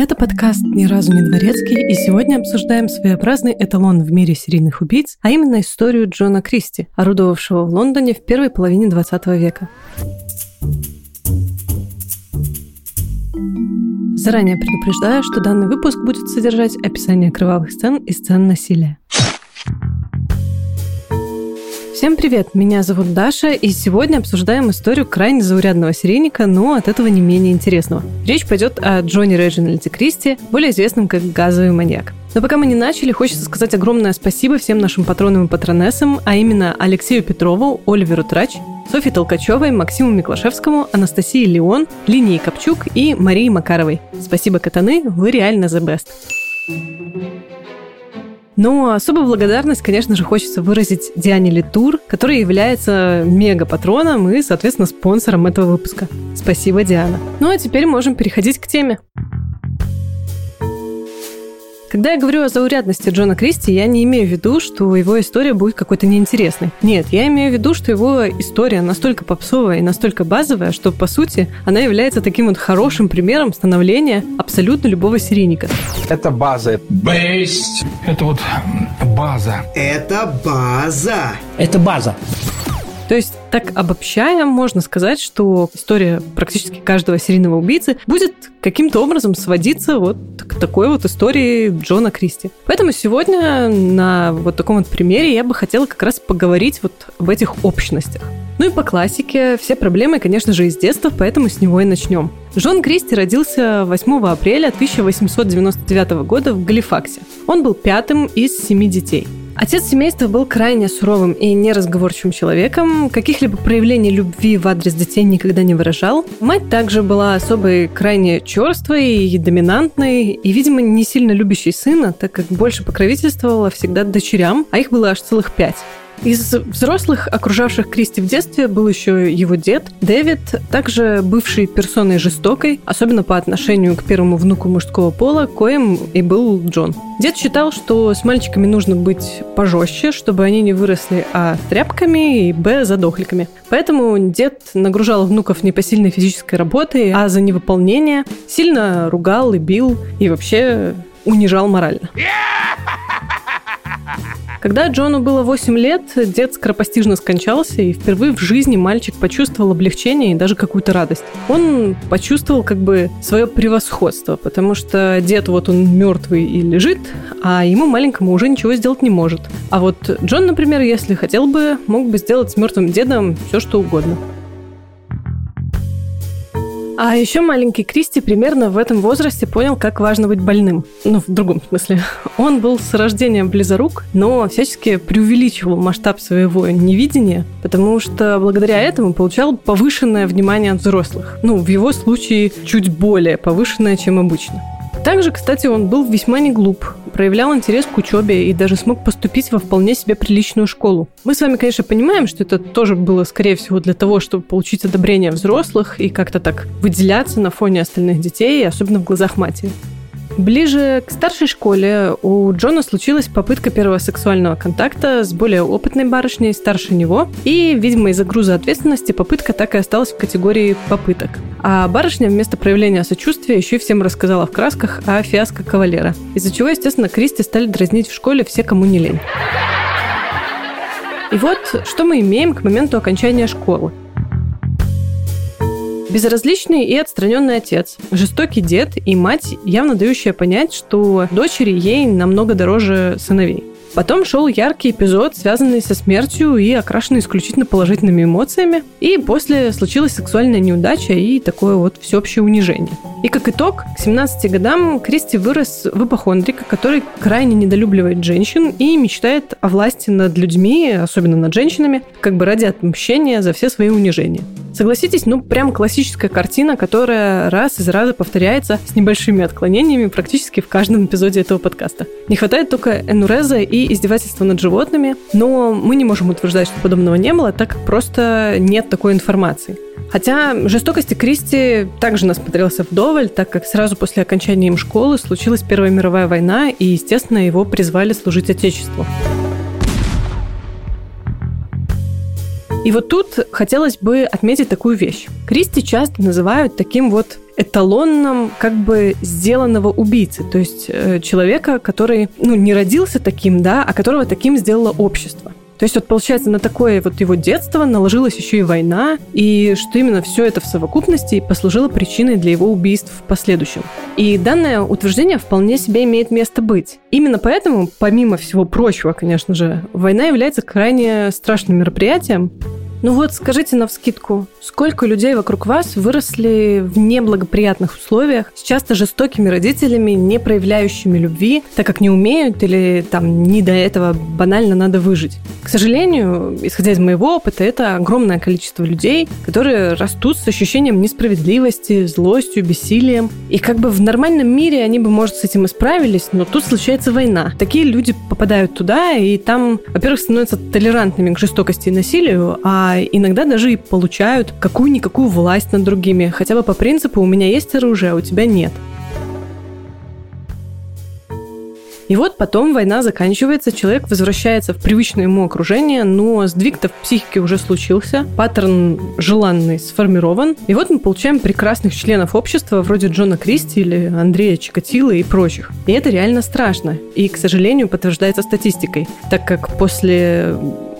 Это подкаст «Ни разу не дворецкий», и сегодня обсуждаем своеобразный эталон в мире серийных убийц, а именно историю Джона Кристи, орудовавшего в Лондоне в первой половине 20 века. Заранее предупреждаю, что данный выпуск будет содержать описание кровавых сцен и сцен насилия. Всем привет, меня зовут Даша, и сегодня обсуждаем историю крайне заурядного серийника, но от этого не менее интересного. Речь пойдет о Джонни Реджинальде Кристи, более известном как газовый маньяк. Но пока мы не начали, хочется сказать огромное спасибо всем нашим патронам и патронессам, а именно Алексею Петрову, Оливеру Трач, Софье Толкачевой, Максиму Миклашевскому, Анастасии Леон, Линии Копчук и Марии Макаровой. Спасибо, Катаны, вы реально the best. Но особую благодарность, конечно же, хочется выразить Диане Литур, которая является мега-патроном и, соответственно, спонсором этого выпуска. Спасибо, Диана. Ну а теперь можем переходить к теме. Когда я говорю о заурядности Джона Кристи, я не имею в виду, что его история будет какой-то неинтересной. Нет, я имею в виду, что его история настолько попсовая и настолько базовая, что, по сути, она является таким вот хорошим примером становления абсолютно любого серийника. Это база. Бейст. Это вот база. Это база. Это база. То есть, так обобщая, можно сказать, что история практически каждого серийного убийцы будет каким-то образом сводиться вот к такой вот истории Джона Кристи. Поэтому сегодня на вот таком вот примере я бы хотела как раз поговорить вот об этих общностях. Ну и по классике, все проблемы, конечно же, из детства, поэтому с него и начнем. Джон Кристи родился 8 апреля 1899 года в Галифаксе. Он был пятым из семи детей. Отец семейства был крайне суровым и неразговорчивым человеком, каких-либо проявлений любви в адрес детей никогда не выражал. Мать также была особой крайне черствой и доминантной, и, видимо, не сильно любящей сына, так как больше покровительствовала всегда дочерям, а их было аж целых пять. Из взрослых, окружавших Кристи в детстве, был еще его дед Дэвид, также бывший персоной жестокой, особенно по отношению к первому внуку мужского пола, коим и был Джон. Дед считал, что с мальчиками нужно быть пожестче, чтобы они не выросли а тряпками и б задохликами. Поэтому дед нагружал внуков непосильной физической работой, а за невыполнение сильно ругал и бил, и вообще унижал морально. Когда Джону было 8 лет, дед скоропостижно скончался, и впервые в жизни мальчик почувствовал облегчение и даже какую-то радость. Он почувствовал как бы свое превосходство, потому что дед вот он мертвый и лежит, а ему маленькому уже ничего сделать не может. А вот Джон, например, если хотел бы, мог бы сделать с мертвым дедом все, что угодно. А еще маленький Кристи примерно в этом возрасте понял, как важно быть больным. Ну, в другом смысле. Он был с рождения близорук, но всячески преувеличивал масштаб своего невидения, потому что благодаря этому получал повышенное внимание от взрослых. Ну, в его случае чуть более повышенное, чем обычно. Также, кстати, он был весьма не глуп, проявлял интерес к учебе и даже смог поступить во вполне себе приличную школу. Мы с вами, конечно, понимаем, что это тоже было, скорее всего, для того, чтобы получить одобрение взрослых и как-то так выделяться на фоне остальных детей, особенно в глазах матери. Ближе к старшей школе у Джона случилась попытка первого сексуального контакта с более опытной барышней, старше него, и, видимо, из-за груза ответственности попытка так и осталась в категории попыток. А барышня вместо проявления сочувствия еще и всем рассказала в красках о фиаско кавалера, из-за чего, естественно, Кристи стали дразнить в школе все, кому не лень. И вот, что мы имеем к моменту окончания школы. Безразличный и отстраненный отец, жестокий дед и мать, явно дающая понять, что дочери ей намного дороже сыновей. Потом шел яркий эпизод, связанный со смертью и окрашенный исключительно положительными эмоциями. И после случилась сексуальная неудача и такое вот всеобщее унижение. И как итог, к 17 годам Кристи вырос в ипохондрика, который крайне недолюбливает женщин и мечтает о власти над людьми, особенно над женщинами, как бы ради отмщения за все свои унижения. Согласитесь, ну прям классическая картина, которая раз из раза повторяется с небольшими отклонениями практически в каждом эпизоде этого подкаста. Не хватает только энуреза и издевательства над животными, но мы не можем утверждать, что подобного не было, так как просто нет такой информации. Хотя жестокости Кристи также насмотрелся вдоволь, так как сразу после окончания им школы случилась Первая мировая война, и, естественно, его призвали служить Отечеству. И вот тут хотелось бы отметить такую вещь. Кристи часто называют таким вот эталонном как бы сделанного убийцы, то есть э, человека, который ну, не родился таким, да, а которого таким сделало общество. То есть вот получается на такое вот его детство наложилась еще и война, и что именно все это в совокупности послужило причиной для его убийств в последующем. И данное утверждение вполне себе имеет место быть. Именно поэтому, помимо всего прочего, конечно же, война является крайне страшным мероприятием, ну вот, скажите на вскидку, сколько людей вокруг вас выросли в неблагоприятных условиях, с часто жестокими родителями, не проявляющими любви, так как не умеют или там не до этого банально надо выжить. К сожалению, исходя из моего опыта, это огромное количество людей, которые растут с ощущением несправедливости, злостью, бессилием. И как бы в нормальном мире они бы, может, с этим и справились, но тут случается война. Такие люди попадают туда, и там, во-первых, становятся толерантными к жестокости и насилию, а иногда даже и получают какую-никакую власть над другими, хотя бы по принципу «у меня есть оружие, а у тебя нет». И вот потом война заканчивается, человек возвращается в привычное ему окружение, но сдвиг-то в психике уже случился, паттерн желанный сформирован. И вот мы получаем прекрасных членов общества, вроде Джона Кристи или Андрея Чикатила и прочих. И это реально страшно. И, к сожалению, подтверждается статистикой, так как после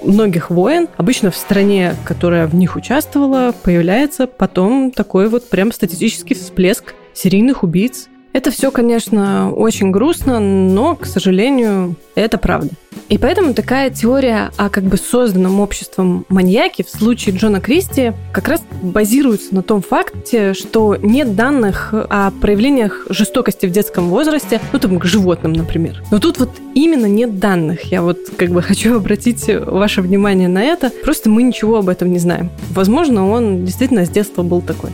многих войн, обычно в стране, которая в них участвовала, появляется потом такой вот прям статистический всплеск серийных убийц. Это все, конечно, очень грустно, но, к сожалению, это правда. И поэтому такая теория о как бы созданном обществом маньяке в случае Джона Кристи как раз базируется на том факте, что нет данных о проявлениях жестокости в детском возрасте, ну там к животным, например. Но тут вот именно нет данных. Я вот как бы хочу обратить ваше внимание на это. Просто мы ничего об этом не знаем. Возможно, он действительно с детства был такой.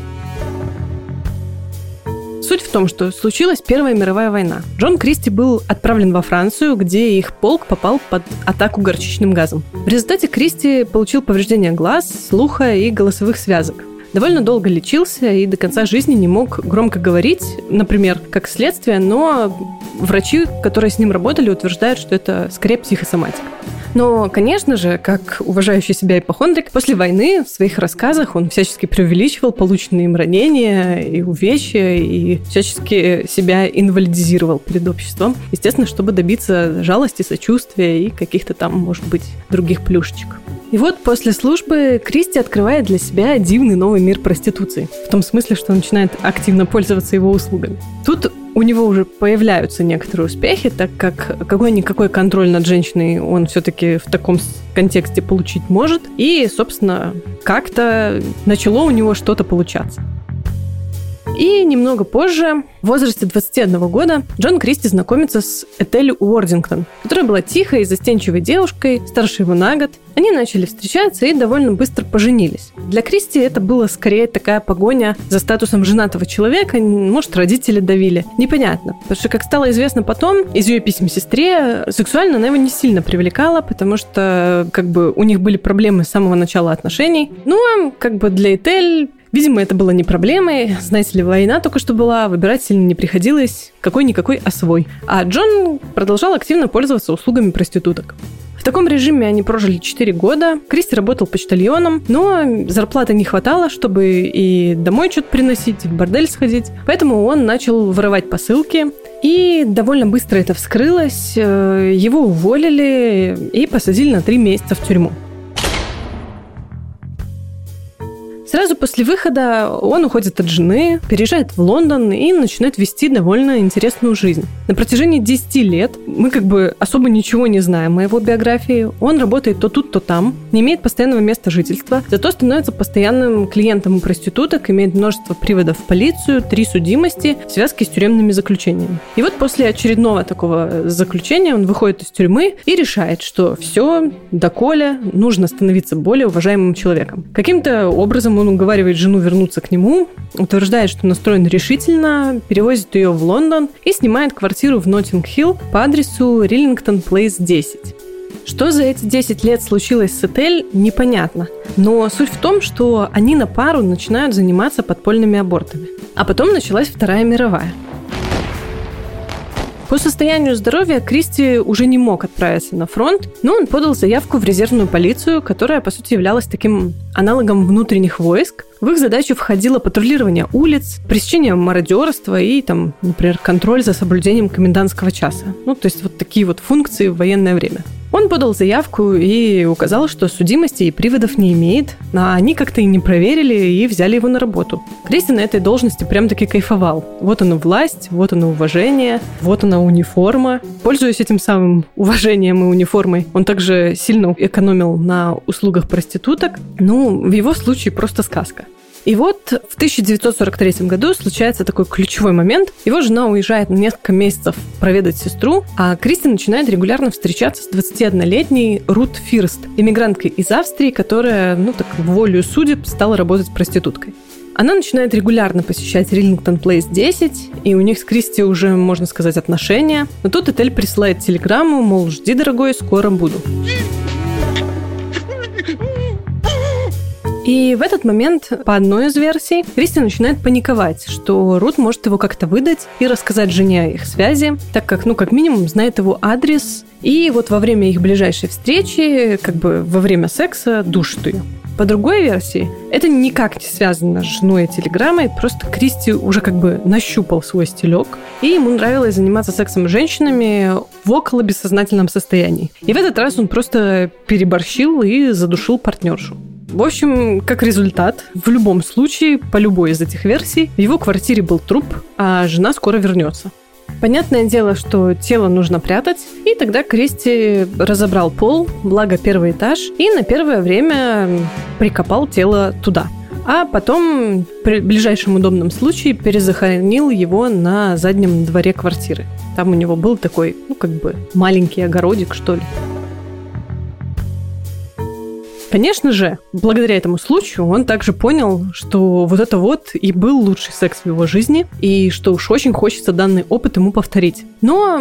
Суть в том, что случилась Первая мировая война. Джон Кристи был отправлен во Францию, где их полк попал под атаку горчичным газом. В результате Кристи получил повреждения глаз, слуха и голосовых связок. Довольно долго лечился и до конца жизни не мог громко говорить, например, как следствие, но врачи, которые с ним работали, утверждают, что это скорее психосоматика. Но, конечно же, как уважающий себя ипохондрик, после войны в своих рассказах он всячески преувеличивал полученные им ранения и увечья, и всячески себя инвалидизировал перед обществом. Естественно, чтобы добиться жалости, сочувствия и каких-то там, может быть, других плюшечек. И вот после службы Кристи открывает для себя дивный новый мир проституции. В том смысле, что начинает активно пользоваться его услугами. Тут у него уже появляются некоторые успехи, так как какой-никакой контроль над женщиной он все-таки в таком контексте получить может. И, собственно, как-то начало у него что-то получаться. И немного позже, в возрасте 21 года, Джон Кристи знакомится с Этель Уордингтон, которая была тихой и застенчивой девушкой, старше его на год. Они начали встречаться и довольно быстро поженились. Для Кристи это было скорее такая погоня за статусом женатого человека, может, родители давили. Непонятно. Потому что, как стало известно потом, из ее писем сестре, сексуально она его не сильно привлекала, потому что как бы у них были проблемы с самого начала отношений. Ну, а как бы для Этель Видимо, это было не проблемой. Знаете ли, война только что была, выбирать сильно не приходилось. Какой-никакой, а свой. А Джон продолжал активно пользоваться услугами проституток. В таком режиме они прожили 4 года. Кристи работал почтальоном, но зарплаты не хватало, чтобы и домой что-то приносить, и в бордель сходить. Поэтому он начал воровать посылки. И довольно быстро это вскрылось. Э, его уволили и посадили на 3 месяца в тюрьму. Сразу после выхода он уходит от жены, переезжает в Лондон и начинает вести довольно интересную жизнь. На протяжении 10 лет мы как бы особо ничего не знаем о его биографии. Он работает то тут, то там, не имеет постоянного места жительства, зато становится постоянным клиентом проституток, имеет множество приводов в полицию, три судимости в связке с тюремными заключениями. И вот после очередного такого заключения он выходит из тюрьмы и решает, что все, доколе, нужно становиться более уважаемым человеком. Каким-то образом он он уговаривает жену вернуться к нему, утверждает, что настроен решительно, перевозит ее в Лондон и снимает квартиру в Ноттинг-Хилл по адресу Риллингтон Плейс 10. Что за эти 10 лет случилось с Этель, непонятно. Но суть в том, что они на пару начинают заниматься подпольными абортами. А потом началась Вторая мировая. По состоянию здоровья Кристи уже не мог отправиться на фронт, но он подал заявку в резервную полицию, которая, по сути, являлась таким аналогом внутренних войск. В их задачу входило патрулирование улиц, пресечение мародерства и, там, например, контроль за соблюдением комендантского часа. Ну, то есть вот такие вот функции в военное время. Он подал заявку и указал, что судимости и приводов не имеет, а они как-то и не проверили и взяли его на работу. Кристи на этой должности прям-таки кайфовал. Вот она власть, вот она уважение, вот она униформа. Пользуясь этим самым уважением и униформой, он также сильно экономил на услугах проституток. Ну, в его случае просто сказка. И вот в 1943 году случается такой ключевой момент. Его жена уезжает на несколько месяцев проведать сестру, а Кристи начинает регулярно встречаться с 21-летней Рут Фирст, иммигранткой из Австрии, которая, ну так, волю судеб стала работать проституткой. Она начинает регулярно посещать Риллингтон Плейс 10, и у них с Кристи уже, можно сказать, отношения. Но тут отель присылает телеграмму, мол, жди, дорогой, скоро буду. И в этот момент, по одной из версий, Кристи начинает паниковать, что Рут может его как-то выдать и рассказать жене о их связи, так как, ну, как минимум, знает его адрес, и вот во время их ближайшей встречи, как бы во время секса, душит ее. По другой версии, это никак не связано с женой и телеграммой, просто Кристи уже как бы нащупал свой стилек, и ему нравилось заниматься сексом с женщинами в около бессознательном состоянии. И в этот раз он просто переборщил и задушил партнершу. В общем, как результат, в любом случае, по любой из этих версий, в его квартире был труп, а жена скоро вернется. Понятное дело, что тело нужно прятать, и тогда Кристи разобрал пол, благо первый этаж, и на первое время прикопал тело туда. А потом, при ближайшем удобном случае, перезахоронил его на заднем дворе квартиры. Там у него был такой, ну, как бы маленький огородик, что ли. Конечно же, благодаря этому случаю он также понял, что вот это вот и был лучший секс в его жизни, и что уж очень хочется данный опыт ему повторить. Но,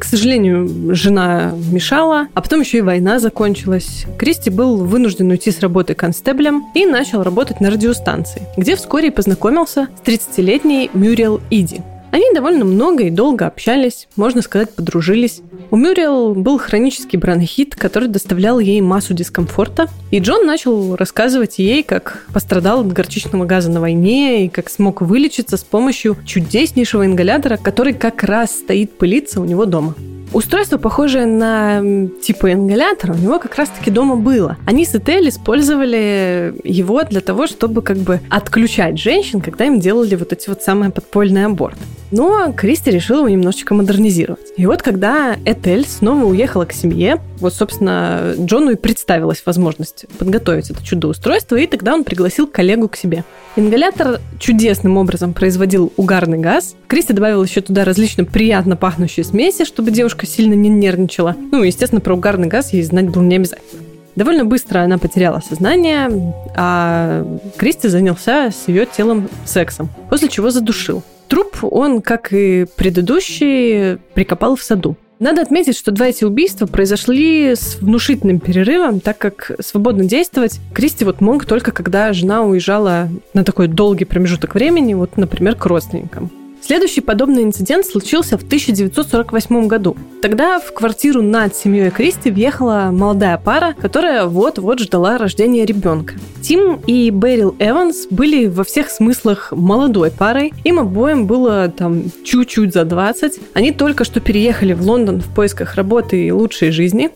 к сожалению, жена мешала, а потом еще и война закончилась. Кристи был вынужден уйти с работы констеблем и начал работать на радиостанции, где вскоре познакомился с 30-летней Мюрриел Иди. Они довольно много и долго общались, можно сказать, подружились. У Мюрриел был хронический бронхит, который доставлял ей массу дискомфорта, и Джон начал рассказывать ей, как пострадал от горчичного газа на войне и как смог вылечиться с помощью чудеснейшего ингалятора, который как раз стоит пылиться у него дома. Устройство, похожее на типа ингалятора, у него как раз-таки дома было. Они с Этель использовали его для того, чтобы как бы отключать женщин, когда им делали вот эти вот самые подпольные аборты. Но Кристи решила его немножечко модернизировать. И вот когда Этель снова уехала к семье, вот, собственно, Джону и представилась возможность подготовить это чудо-устройство, и тогда он пригласил коллегу к себе. Ингалятор чудесным образом производил угарный газ. Кристи добавила еще туда различно приятно пахнущие смеси, чтобы девушка сильно не нервничала. Ну, естественно, про угарный газ ей знать было не обязательно. Довольно быстро она потеряла сознание, а Кристи занялся с ее телом сексом, после чего задушил. Труп он, как и предыдущий, прикопал в саду. Надо отметить, что два эти убийства произошли с внушительным перерывом, так как свободно действовать Кристи вот мог только когда жена уезжала на такой долгий промежуток времени, вот, например, к родственникам. Следующий подобный инцидент случился в 1948 году. Тогда в квартиру над семьей Кристи въехала молодая пара, которая вот-вот ждала рождения ребенка. Тим и Берил Эванс были во всех смыслах молодой парой. Им обоим было там чуть-чуть за 20. Они только что переехали в Лондон в поисках работы и лучшей жизни.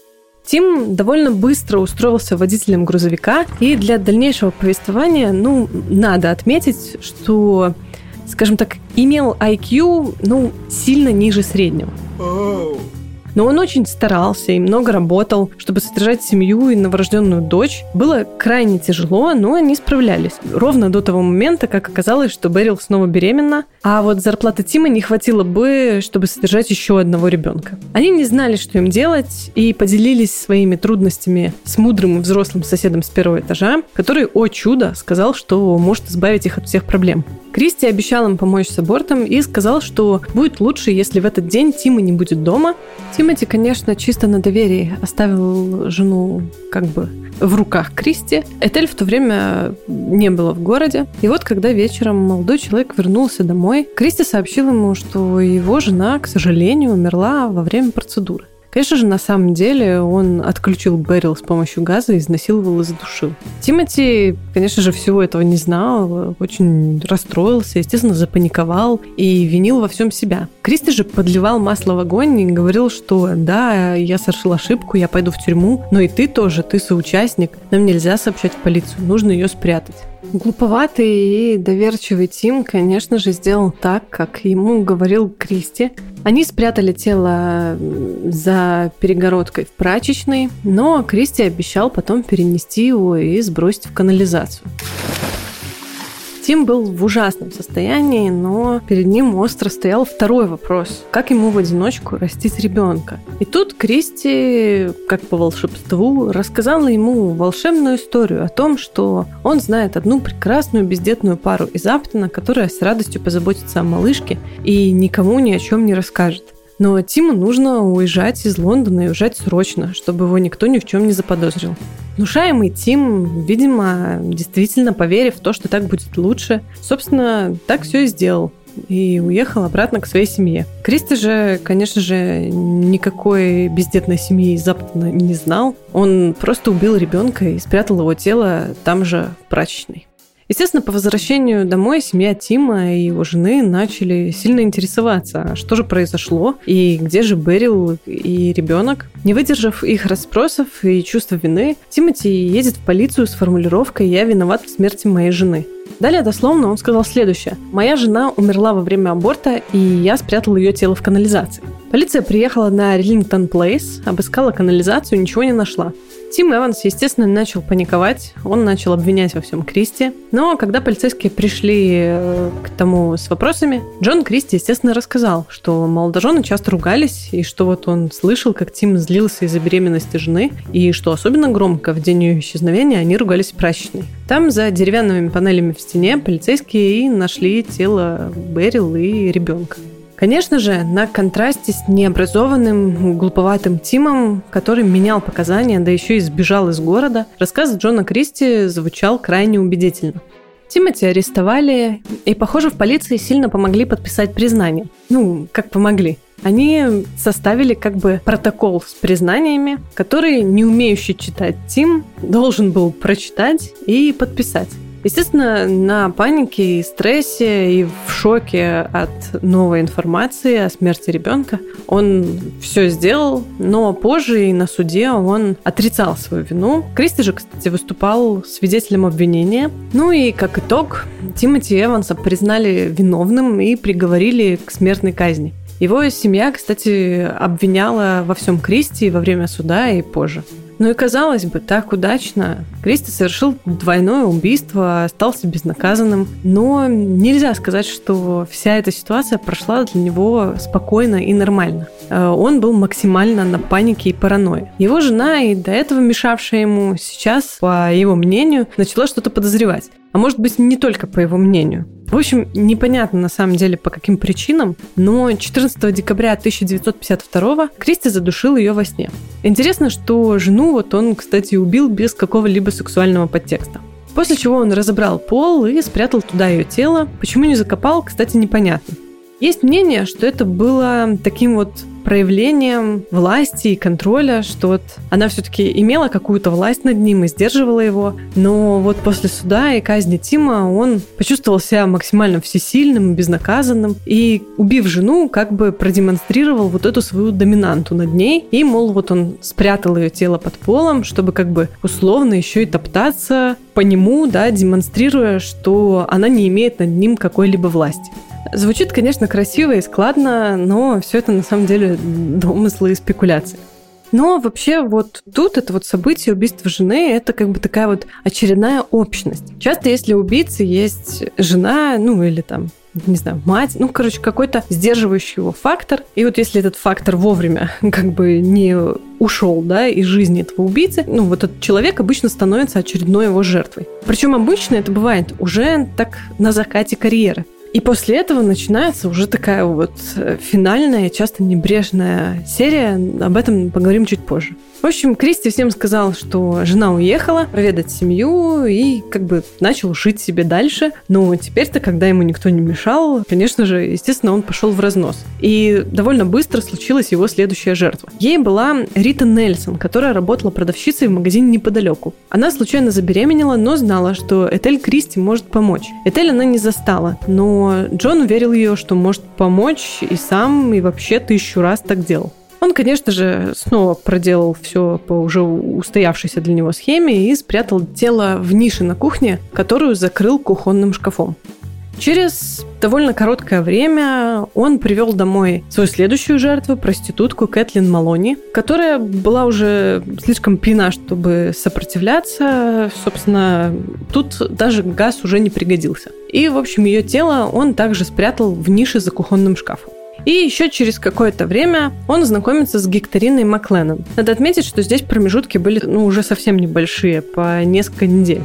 Тим довольно быстро устроился водителем грузовика, и для дальнейшего повествования, ну, надо отметить, что скажем так, имел IQ, ну, сильно ниже среднего. Но он очень старался и много работал, чтобы содержать семью и новорожденную дочь. Было крайне тяжело, но они справлялись. Ровно до того момента, как оказалось, что Берил снова беременна, а вот зарплаты Тима не хватило бы, чтобы содержать еще одного ребенка. Они не знали, что им делать, и поделились своими трудностями с мудрым и взрослым соседом с первого этажа, который, о чудо, сказал, что может избавить их от всех проблем. Кристи обещал им помочь с абортом и сказал, что будет лучше, если в этот день Тима не будет дома. Тимати, конечно, чисто на доверии оставил жену как бы в руках Кристи. Этель в то время не было в городе. И вот, когда вечером молодой человек вернулся домой, Кристи сообщил ему, что его жена, к сожалению, умерла во время процедуры. Конечно же, на самом деле он отключил Берил с помощью газа, изнасиловал и задушил. Тимати, конечно же, всего этого не знал, очень расстроился, естественно, запаниковал и винил во всем себя. Кристи же подливал масло в огонь и говорил, что да, я совершил ошибку, я пойду в тюрьму, но и ты тоже, ты соучастник, нам нельзя сообщать в полицию, нужно ее спрятать. Глуповатый и доверчивый Тим, конечно же, сделал так, как ему говорил Кристи. Они спрятали тело за перегородкой в прачечной, но Кристи обещал потом перенести его и сбросить в канализацию. Тим был в ужасном состоянии, но перед ним остро стоял второй вопрос. Как ему в одиночку растить ребенка? И тут Кристи, как по волшебству, рассказала ему волшебную историю о том, что он знает одну прекрасную бездетную пару из Аптона, которая с радостью позаботится о малышке и никому ни о чем не расскажет. Но Тиму нужно уезжать из Лондона и уезжать срочно, чтобы его никто ни в чем не заподозрил. Внушаемый Тим, видимо, действительно поверив в то, что так будет лучше, собственно, так все и сделал и уехал обратно к своей семье. Кристи же, конечно же, никакой бездетной семьи из не знал. Он просто убил ребенка и спрятал его тело там же в прачечной. Естественно, по возвращению домой семья Тима и его жены начали сильно интересоваться, что же произошло и где же Берил и ребенок. Не выдержав их расспросов и чувства вины, Тимати едет в полицию с формулировкой «Я виноват в смерти моей жены». Далее дословно он сказал следующее. «Моя жена умерла во время аборта, и я спрятал ее тело в канализации». Полиция приехала на Риллингтон Плейс, обыскала канализацию, ничего не нашла. Тим Эванс, естественно, начал паниковать, он начал обвинять во всем Кристи. Но когда полицейские пришли э, к тому с вопросами, Джон Кристи, естественно, рассказал, что молодожены часто ругались, и что вот он слышал, как Тим злился из-за беременности жены, и что особенно громко в день ее исчезновения они ругались в прачечной. Там за деревянными панелями в стене полицейские и нашли тело Берил и ребенка. Конечно же, на контрасте с необразованным, глуповатым Тимом, который менял показания, да еще и сбежал из города, рассказ Джона Кристи звучал крайне убедительно. Тимати арестовали, и, похоже, в полиции сильно помогли подписать признание. Ну, как помогли. Они составили как бы протокол с признаниями, который не умеющий читать Тим должен был прочитать и подписать. Естественно, на панике и стрессе и в шоке от новой информации о смерти ребенка он все сделал, но позже и на суде он отрицал свою вину. Кристи же, кстати, выступал свидетелем обвинения. Ну и как итог, Тимоти Эванса признали виновным и приговорили к смертной казни. Его семья, кстати, обвиняла во всем Кристи во время суда и позже. Ну и казалось бы, так удачно. Кристи совершил двойное убийство, остался безнаказанным. Но нельзя сказать, что вся эта ситуация прошла для него спокойно и нормально. Э, он был максимально на панике и паранойи. Его жена, и до этого мешавшая ему, сейчас, по его мнению, начала что-то подозревать. А может быть, не только по его мнению. В общем, непонятно на самом деле по каким причинам, но 14 декабря 1952 Кристи задушил ее во сне. Интересно, что жену вот он, кстати, убил без какого-либо сексуального подтекста. После чего он разобрал пол и спрятал туда ее тело. Почему не закопал, кстати, непонятно. Есть мнение, что это было таким вот проявлением власти и контроля, что вот она все-таки имела какую-то власть над ним и сдерживала его, но вот после суда и казни Тима он почувствовал себя максимально всесильным, безнаказанным, и, убив жену, как бы продемонстрировал вот эту свою доминанту над ней, и, мол, вот он спрятал ее тело под полом, чтобы как бы условно еще и топтаться по нему, да, демонстрируя, что она не имеет над ним какой-либо власти. Звучит, конечно, красиво и складно, но все это на самом деле домыслы и спекуляции. Но вообще вот тут это вот событие убийства жены, это как бы такая вот очередная общность. Часто если убийцы есть жена, ну или там не знаю, мать, ну, короче, какой-то сдерживающий его фактор. И вот если этот фактор вовремя как бы не ушел, да, из жизни этого убийцы, ну, вот этот человек обычно становится очередной его жертвой. Причем обычно это бывает уже так на закате карьеры. И после этого начинается уже такая вот э, финальная, часто небрежная серия. Об этом поговорим чуть позже. В общем, Кристи всем сказал, что жена уехала проведать семью и как бы начал жить себе дальше. Но теперь-то, когда ему никто не мешал, конечно же, естественно, он пошел в разнос. И довольно быстро случилась его следующая жертва. Ей была Рита Нельсон, которая работала продавщицей в магазине неподалеку. Она случайно забеременела, но знала, что Этель Кристи может помочь. Этель она не застала, но Джон уверил ее, что может помочь и сам, и вообще тысячу раз так делал. Он, конечно же, снова проделал все по уже устоявшейся для него схеме и спрятал тело в нише на кухне, которую закрыл кухонным шкафом. Через довольно короткое время он привел домой свою следующую жертву, проститутку Кэтлин Малони, которая была уже слишком пьяна, чтобы сопротивляться. Собственно, тут даже газ уже не пригодился. И, в общем, ее тело он также спрятал в нише за кухонным шкафом. И еще через какое-то время он знакомится с Гекториной Макленнон. Надо отметить, что здесь промежутки были ну, уже совсем небольшие, по несколько недель.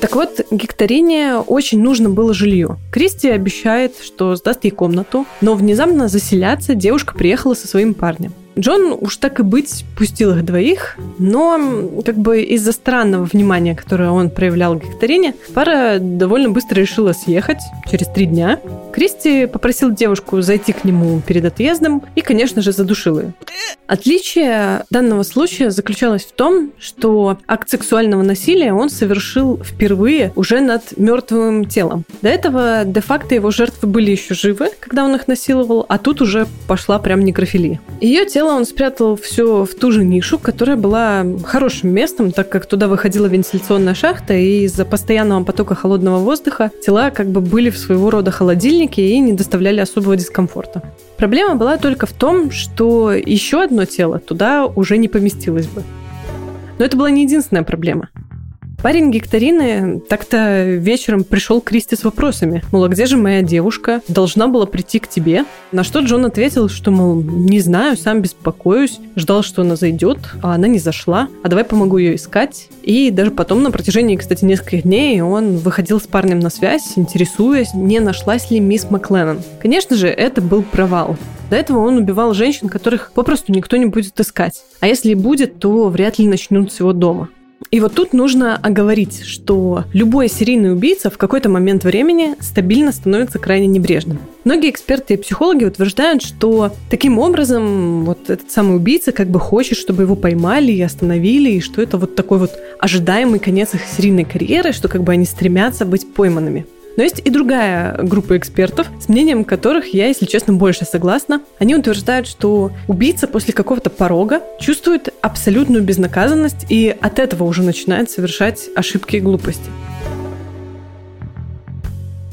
Так вот, Гекторине очень нужно было жилье. Кристи обещает, что сдаст ей комнату, но внезапно заселяться девушка приехала со своим парнем. Джон уж так и быть пустил их двоих, но как бы из-за странного внимания, которое он проявлял к Гекторине, пара довольно быстро решила съехать через три дня. Кристи попросил девушку зайти к нему перед отъездом и, конечно же, задушил ее. Отличие данного случая заключалось в том, что акт сексуального насилия он совершил впервые уже над мертвым телом. До этого де-факто его жертвы были еще живы, когда он их насиловал, а тут уже пошла прям некрофилия. Ее тело он спрятал все в ту же нишу, которая была хорошим местом, так как туда выходила вентиляционная шахта, и из-за постоянного потока холодного воздуха тела как бы были в своего рода холодильнике и не доставляли особого дискомфорта. Проблема была только в том, что еще одно тело туда уже не поместилось бы. Но это была не единственная проблема. Парень Гекторины так-то вечером пришел к Кристи с вопросами. Мол, а где же моя девушка? Должна была прийти к тебе. На что Джон ответил, что, мол, не знаю, сам беспокоюсь. Ждал, что она зайдет, а она не зашла. А давай помогу ее искать. И даже потом на протяжении, кстати, нескольких дней он выходил с парнем на связь, интересуясь, не нашлась ли мисс Макленнон. Конечно же, это был провал. До этого он убивал женщин, которых попросту никто не будет искать. А если и будет, то вряд ли начнут с его дома. И вот тут нужно оговорить, что любой серийный убийца в какой-то момент времени стабильно становится крайне небрежным. Многие эксперты и психологи утверждают, что таким образом вот этот самый убийца как бы хочет, чтобы его поймали и остановили, и что это вот такой вот ожидаемый конец их серийной карьеры, что как бы они стремятся быть пойманными. Но есть и другая группа экспертов, с мнением которых я, если честно, больше согласна. Они утверждают, что убийца после какого-то порога чувствует абсолютную безнаказанность и от этого уже начинает совершать ошибки и глупости.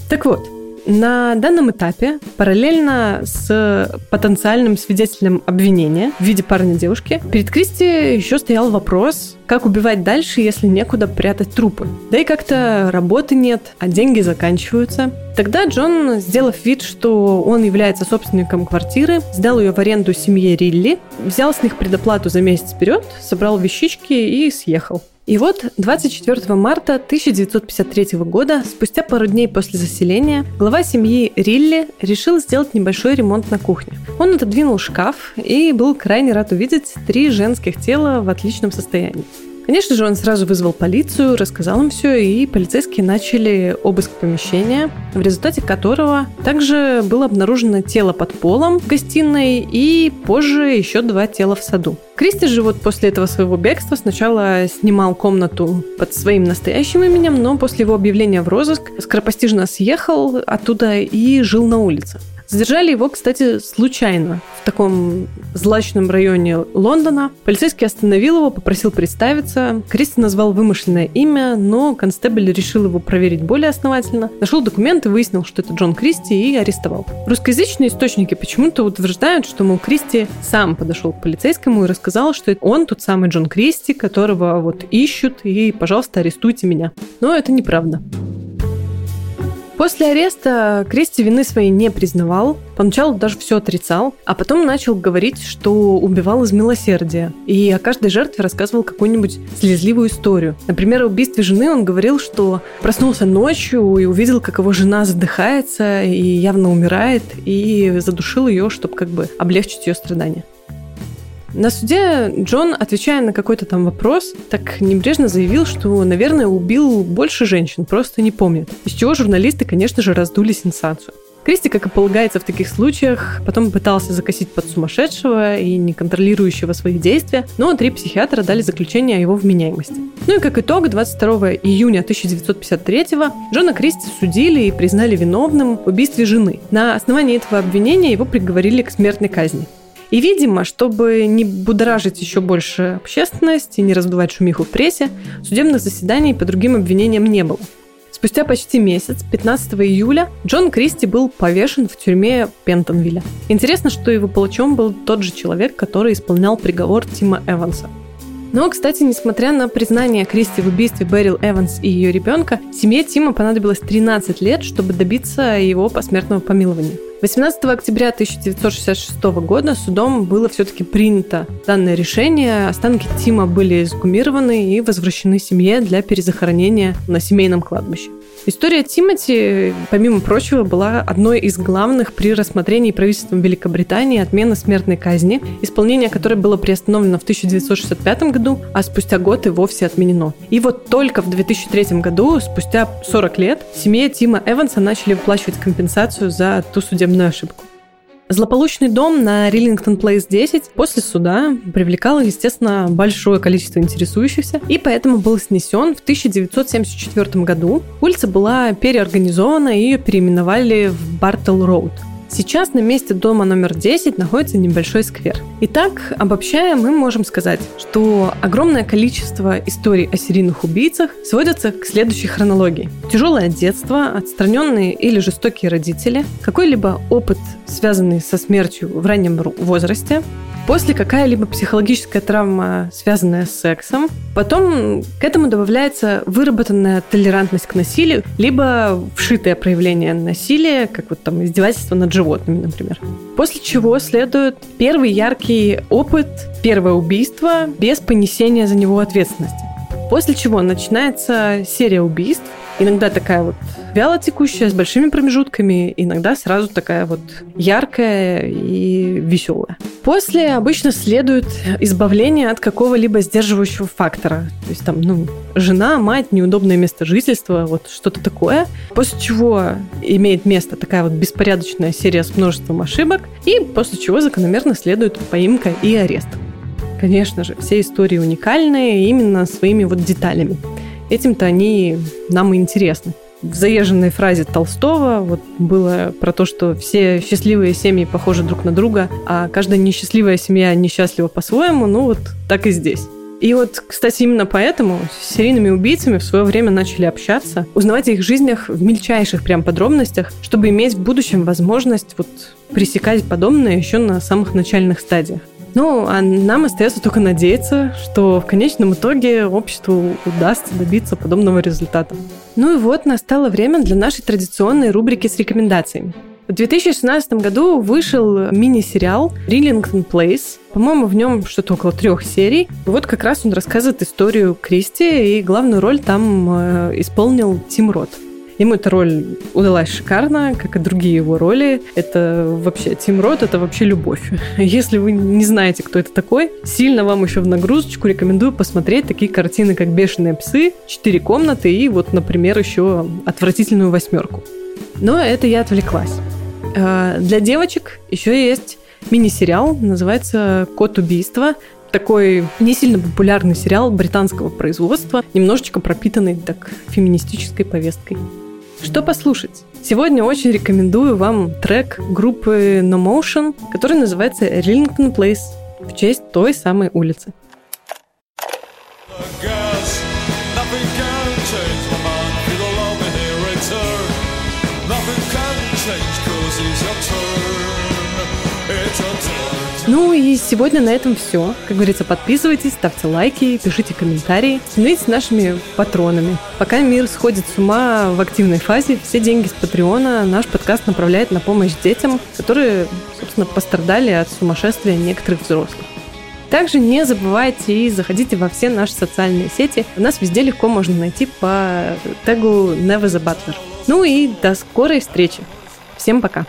Так вот, на данном этапе, параллельно с потенциальным свидетелем обвинения в виде парня девушки, перед Кристи еще стоял вопрос, как убивать дальше, если некуда прятать трупы. Да и как-то работы нет, а деньги заканчиваются. Тогда Джон, сделав вид, что он является собственником квартиры, сдал ее в аренду семье Рилли, взял с них предоплату за месяц вперед, собрал вещички и съехал. И вот 24 марта 1953 года, спустя пару дней после заселения, глава семьи Рилли решил сделать небольшой ремонт на кухне. Он отодвинул шкаф и был крайне рад увидеть три женских тела в отличном состоянии. Конечно же, он сразу вызвал полицию, рассказал им все, и полицейские начали обыск помещения, в результате которого также было обнаружено тело под полом в гостиной и позже еще два тела в саду. Кристи же вот после этого своего бегства сначала снимал комнату под своим настоящим именем, но после его объявления в розыск скоропостижно съехал оттуда и жил на улице. Задержали его, кстати, случайно в таком злачном районе Лондона. Полицейский остановил его, попросил представиться. Кристи назвал вымышленное имя, но констебль решил его проверить более основательно. Нашел документы, выяснил, что это Джон Кристи и арестовал. Русскоязычные источники почему-то утверждают, что, мол, Кристи сам подошел к полицейскому и рассказал, что он тот самый Джон Кристи, которого вот ищут, и, пожалуйста, арестуйте меня. Но это неправда. После ареста Кристи вины своей не признавал, поначалу даже все отрицал, а потом начал говорить, что убивал из милосердия. И о каждой жертве рассказывал какую-нибудь слезливую историю. Например, о убийстве жены он говорил, что проснулся ночью и увидел, как его жена задыхается и явно умирает, и задушил ее, чтобы как бы облегчить ее страдания. На суде Джон, отвечая на какой-то там вопрос, так небрежно заявил, что, наверное, убил больше женщин, просто не помнит. Из чего журналисты, конечно же, раздули сенсацию. Кристи, как и полагается в таких случаях, потом пытался закосить под сумасшедшего и неконтролирующего свои действия, но три психиатра дали заключение о его вменяемости. Ну и как итог, 22 июня 1953-го Джона Кристи судили и признали виновным в убийстве жены. На основании этого обвинения его приговорили к смертной казни. И, видимо, чтобы не будоражить еще больше общественность и не раздувать шумиху в прессе, судебных заседаний по другим обвинениям не было. Спустя почти месяц, 15 июля, Джон Кристи был повешен в тюрьме Пентонвилля. Интересно, что его палачом был тот же человек, который исполнял приговор Тима Эванса. Но, кстати, несмотря на признание Кристи в убийстве Берил Эванс и ее ребенка, семье Тима понадобилось 13 лет, чтобы добиться его посмертного помилования. 18 октября 1966 года судом было все-таки принято данное решение. Останки Тима были эксгумированы и возвращены семье для перезахоронения на семейном кладбище. История Тимати, помимо прочего, была одной из главных при рассмотрении правительством Великобритании отмены смертной казни, исполнение которой было приостановлено в 1965 году, а спустя год и вовсе отменено. И вот только в 2003 году, спустя 40 лет, семье Тима Эванса начали выплачивать компенсацию за ту судебную ошибку. Злополучный дом на Риллингтон Плейс 10 после суда привлекал, естественно, большое количество интересующихся, и поэтому был снесен в 1974 году. Улица была переорганизована, и ее переименовали в Бартл Роуд. Сейчас на месте дома номер 10 находится небольшой сквер. Итак, обобщая, мы можем сказать, что огромное количество историй о серийных убийцах сводятся к следующей хронологии. Тяжелое детство, отстраненные или жестокие родители, какой-либо опыт, связанный со смертью в раннем возрасте, После какая-либо психологическая травма, связанная с сексом. Потом к этому добавляется выработанная толерантность к насилию, либо вшитое проявление насилия, как вот там издевательство над животными, например. После чего следует первый яркий опыт, первое убийство без понесения за него ответственности. После чего начинается серия убийств, иногда такая вот вяло текущая, с большими промежутками, иногда сразу такая вот яркая и веселая. После обычно следует избавление от какого-либо сдерживающего фактора. То есть там, ну, жена, мать, неудобное место жительства, вот что-то такое. После чего имеет место такая вот беспорядочная серия с множеством ошибок, и после чего закономерно следует поимка и арест. Конечно же, все истории уникальные именно своими вот деталями. Этим-то они нам и интересны в заезженной фразе Толстого вот было про то, что все счастливые семьи похожи друг на друга, а каждая несчастливая семья несчастлива по-своему, ну вот так и здесь. И вот, кстати, именно поэтому с серийными убийцами в свое время начали общаться, узнавать о их жизнях в мельчайших прям подробностях, чтобы иметь в будущем возможность вот пресекать подобное еще на самых начальных стадиях. Ну, а нам остается только надеяться, что в конечном итоге обществу удастся добиться подобного результата. Ну и вот настало время для нашей традиционной рубрики с рекомендациями. В 2016 году вышел мини-сериал «Риллингтон Плейс». По-моему, в нем что-то около трех серий. Вот как раз он рассказывает историю Кристи, и главную роль там э, исполнил Тим Рот. Ему эта роль удалась шикарно, как и другие его роли. Это вообще, Тим Рот — это вообще любовь. Если вы не знаете, кто это такой, сильно вам еще в нагрузочку рекомендую посмотреть такие картины, как «Бешеные псы», «Четыре комнаты» и вот, например, еще «Отвратительную восьмерку». Но это я отвлеклась. А, для девочек еще есть мини-сериал, называется «Код убийства» такой не сильно популярный сериал британского производства, немножечко пропитанный так феминистической повесткой. Что послушать? Сегодня очень рекомендую вам трек группы No Motion, который называется Rillington Place в честь той самой улицы. Ну и сегодня на этом все. Как говорится, подписывайтесь, ставьте лайки, пишите комментарии, становитесь нашими патронами. Пока мир сходит с ума в активной фазе, все деньги с Патреона наш подкаст направляет на помощь детям, которые, собственно, пострадали от сумасшествия некоторых взрослых. Также не забывайте и заходите во все наши социальные сети. Нас везде легко можно найти по тегу Never the Butler. Ну и до скорой встречи. Всем пока!